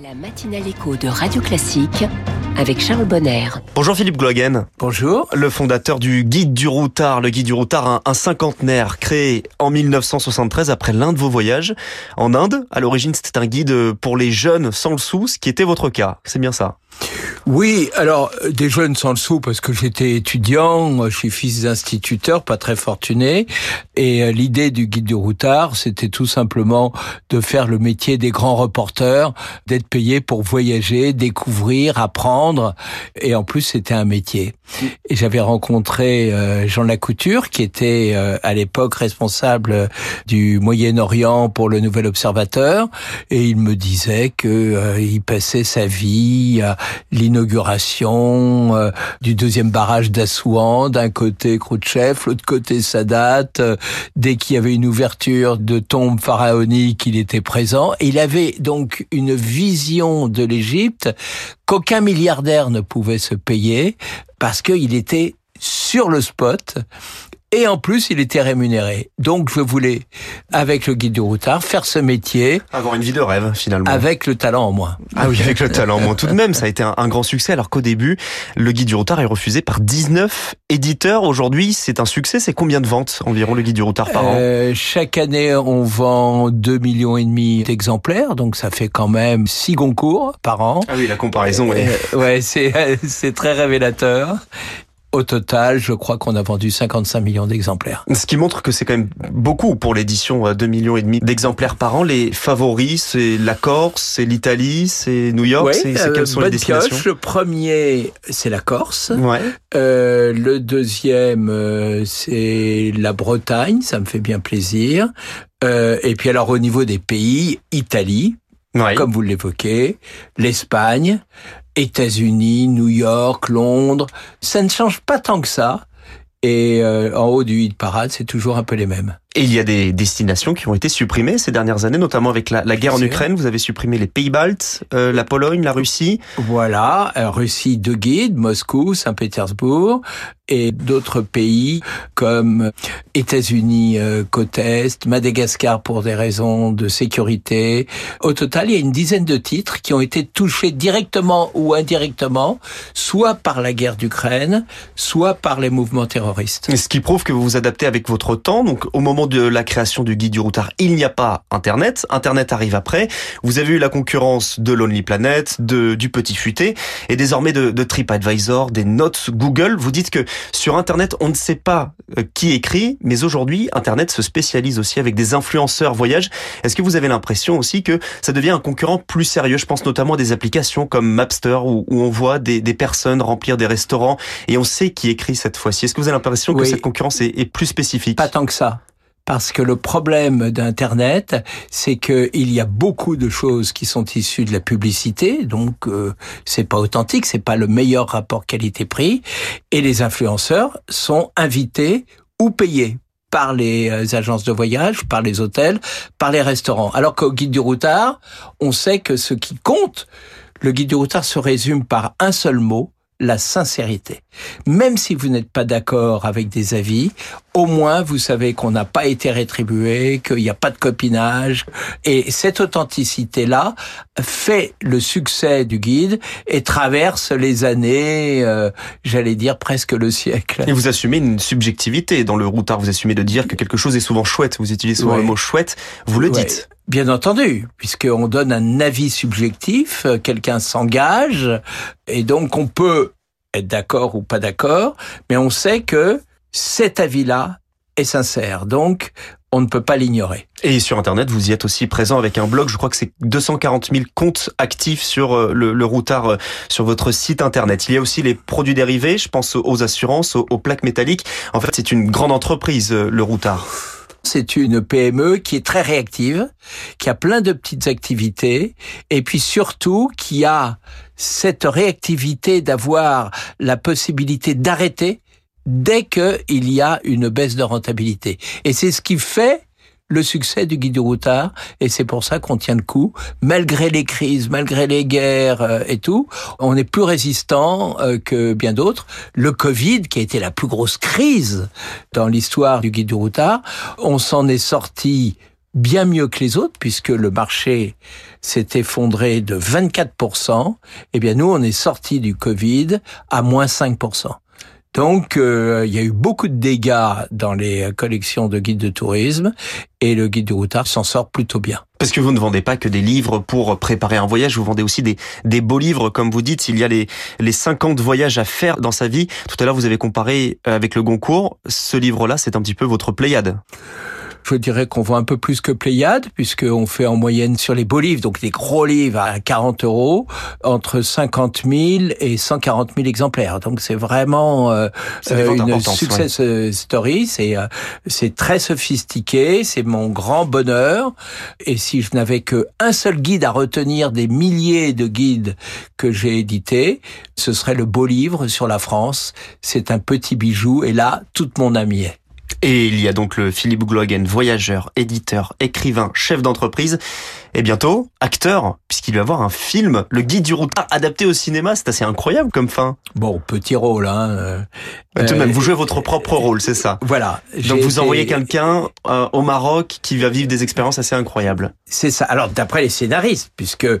La matinale écho de Radio Classique avec Charles Bonner. Bonjour Philippe Glogen. Bonjour. Le fondateur du Guide du Routard. Le Guide du Routard, un, un cinquantenaire créé en 1973 après l'un de vos voyages en Inde. À l'origine, c'était un guide pour les jeunes sans le sou, ce qui était votre cas. C'est bien ça oui, alors euh, des jeunes sans le sou parce que j'étais étudiant, je suis fils d'instituteur, pas très fortuné, et euh, l'idée du guide du routard, c'était tout simplement de faire le métier des grands reporters, d'être payé pour voyager, découvrir, apprendre, et en plus c'était un métier. Et j'avais rencontré euh, Jean Lacouture, qui était à l'époque responsable du Moyen-Orient pour le Nouvel Observateur, et il me disait que il passait sa vie à euh, du deuxième barrage d'Assouan, d'un côté Khrouchtchev, l'autre côté Sadat. Euh, dès qu'il y avait une ouverture de tombe pharaonique, il était présent. Et il avait donc une vision de l'Égypte qu'aucun milliardaire ne pouvait se payer parce qu'il était sur le spot et en plus, il était rémunéré. Donc, je voulais, avec le guide du routard, faire ce métier. Avoir une vie de rêve, finalement. Avec le talent en moins. Ah oui, avec le talent en moins. Tout de même, ça a été un, grand succès, alors qu'au début, le guide du routard est refusé par 19 éditeurs. Aujourd'hui, c'est un succès. C'est combien de ventes environ, le guide du routard par euh, Chaque année, on vend 2 millions et demi d'exemplaires. Donc, ça fait quand même 6 concours par an. Ah oui, la comparaison, ouais. Euh, ouais, c'est, c'est très révélateur. Au total, je crois qu'on a vendu 55 millions d'exemplaires. Ce qui montre que c'est quand même beaucoup pour l'édition, 2 millions et demi d'exemplaires par an. Les favoris, c'est la Corse, c'est l'Italie, c'est New York, c'est euh, quelles sont les destinations Le premier, c'est la Corse. Ouais. Euh, le deuxième, euh, c'est la Bretagne, ça me fait bien plaisir. Euh, et puis alors au niveau des pays, Italie, comme vous l'évoquez, l'Espagne, États-Unis, New York, Londres. Ça ne change pas tant que ça. Et euh, en haut du hit parade, c'est toujours un peu les mêmes. Et il y a des destinations qui ont été supprimées ces dernières années, notamment avec la, guerre en Ukraine. Vous avez supprimé les Pays-Baltes, euh, la Pologne, la Russie. Voilà, euh, Russie de guide, Moscou, Saint-Pétersbourg, et d'autres pays comme États-Unis euh, côte est, Madagascar pour des raisons de sécurité. Au total, il y a une dizaine de titres qui ont été touchés directement ou indirectement, soit par la guerre d'Ukraine, soit par les mouvements terroristes. Ce qui prouve que vous vous adaptez avec votre temps. Donc, au moment de la création du guide du routard, il n'y a pas Internet. Internet arrive après. Vous avez eu la concurrence de Lonely Planet, de du Petit Futé, et désormais de, de TripAdvisor, des notes Google. Vous dites que sur Internet, on ne sait pas euh, qui écrit, mais aujourd'hui, Internet se spécialise aussi avec des influenceurs voyage. Est-ce que vous avez l'impression aussi que ça devient un concurrent plus sérieux? Je pense notamment à des applications comme Mapster où, on voit des, personnes remplir des restaurants et on sait qui écrit cette fois-ci. Est-ce que vous avez l'impression que cette concurrence est, est plus spécifique? Pas tant que ça parce que le problème d'Internet, c'est qu'il y a beaucoup de choses qui sont issues de la publicité, donc euh, c'est pas authentique, c'est pas le meilleur rapport qualité-prix, et les influenceurs sont invités ou payés par les euh, agences de voyage, par les hôtels, par les restaurants. Alors qu'au guide du routard, on sait que ce qui compte, le guide du routard se résume par un seul mot, la sincérité. Même si vous n'êtes pas d'accord avec des avis, au moins vous savez qu'on n'a pas été rétribué, qu'il n'y a pas de copinage. Et cette authenticité-là fait le succès du guide et traverse les années, euh, j'allais dire presque le siècle. Et vous assumez une subjectivité dans le routard, vous assumez de dire que quelque chose est souvent chouette, vous utilisez souvent le mot chouette, vous le dites. Bien entendu, puisqu'on donne un avis subjectif, euh, quelqu'un s'engage, et donc on peut être d'accord ou pas d'accord, mais on sait que cet avis-là est sincère. Donc, on ne peut pas l'ignorer. Et sur Internet, vous y êtes aussi présent avec un blog. Je crois que c'est 240 000 comptes actifs sur euh, le, routard euh, sur votre site Internet. Il y a aussi les produits dérivés. Je pense aux assurances, aux, aux plaques métalliques. En fait, c'est une grande entreprise, le routard. C'est une PME qui est très réactive, qui a plein de petites activités, et puis surtout qui a cette réactivité d'avoir la possibilité d'arrêter dès qu'il y a une baisse de rentabilité. Et c'est ce qui fait le succès du guide du routard et c'est pour ça qu'on tient le coup malgré les crises, malgré les guerres euh, et tout, on est plus résistant euh, que bien d'autres. Le Covid qui a été la plus grosse crise dans l'histoire du guide du routard, on s'en est sorti bien mieux que les autres puisque le marché s'est effondré de 24%. Eh bien, nous, on est sorti du Covid à moins 5%. Donc, euh, il y a eu beaucoup de dégâts dans les collections de guides de tourisme et le guide du routard s'en sort plutôt bien. Parce que vous ne vendez pas que des livres pour préparer un voyage, vous vendez aussi des, des beaux livres, comme vous dites, il y a les, les 50 voyages à faire dans sa vie. Tout à l'heure, vous avez comparé avec le Goncourt. Ce livre-là, c'est un petit peu votre Pléiade je dirais qu'on vend un peu plus que Pléiade, puisqu'on fait en moyenne sur les beaux livres, donc des gros livres à 40 euros, entre 50 000 et 140 000 exemplaires. Donc c'est vraiment euh, une success story. C'est euh, c'est très sophistiqué, c'est mon grand bonheur. Et si je n'avais que un seul guide à retenir des milliers de guides que j'ai édités, ce serait le beau livre sur la France. C'est un petit bijou, et là, toute mon amie est. Et il y a donc le Philippe Glogen, voyageur, éditeur, écrivain, chef d'entreprise, et bientôt acteur, puisqu'il va avoir un film, Le Guide du routard, adapté au cinéma. C'est assez incroyable comme fin. Bon, petit rôle, hein. Euh, tout de même, vous jouez votre propre rôle, c'est ça. Voilà. Donc vous envoyez quelqu'un euh, au Maroc qui va vivre des expériences assez incroyables. C'est ça. Alors d'après les scénaristes, puisque euh,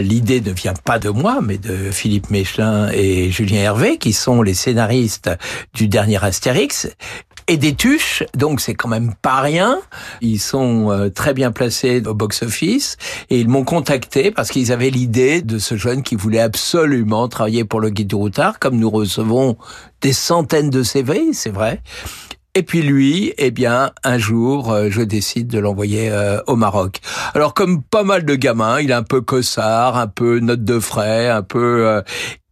l'idée ne vient pas de moi, mais de Philippe Mechelin et Julien Hervé, qui sont les scénaristes du dernier Astérix, et des tuches, donc c'est quand même pas rien. Ils sont euh, très bien placés au box-office et ils m'ont contacté parce qu'ils avaient l'idée de ce jeune qui voulait absolument travailler pour le guide du routard, comme nous recevons des centaines de CV, c'est vrai. Et puis lui, eh bien, un jour, euh, je décide de l'envoyer euh, au Maroc. Alors, comme pas mal de gamins, il est un peu cossard, un peu note de frais, un peu...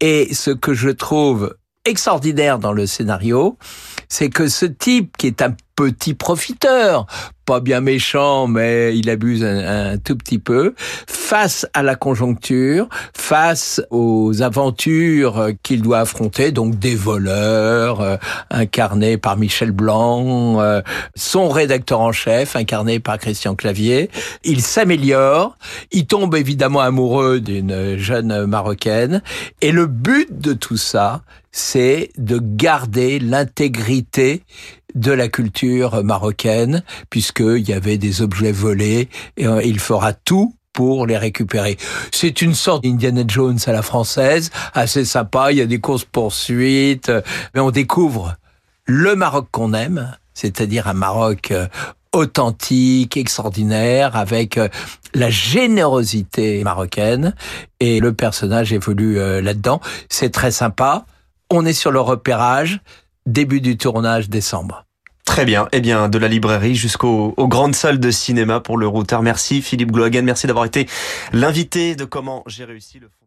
et ce que je trouve extraordinaire dans le scénario, c'est que ce type qui est un petit profiteur, pas bien méchant, mais il abuse un, tout petit peu, face à la conjoncture, face aux aventures qu'il doit affronter, donc des voleurs, euh, incarnés par Michel Blanc, euh, son rédacteur en chef, incarné par Christian Clavier, il s'améliore, il tombe évidemment amoureux d'une jeune marocaine, et le but de tout ça, c'est de garder l'intégrité de la culture marocaine, puisqu'il y avait des objets volés, et euh, il fera tout pour les récupérer. C'est une sorte d'Indiana Jones à la française, assez sympa, il y a des courses-poursuites, mais on découvre le Maroc qu'on aime, c'est-à-dire un Maroc euh, authentique, extraordinaire, avec euh, la générosité marocaine, et le personnage évolue là-dedans. C'est très sympa. On est sur le repérage, début du tournage décembre. Très bien. Eh bien, de la librairie jusqu'aux grandes salles de cinéma pour le routard. Merci Philippe Gloagan. Merci d'avoir été l'invité de Comment j'ai réussi le fond.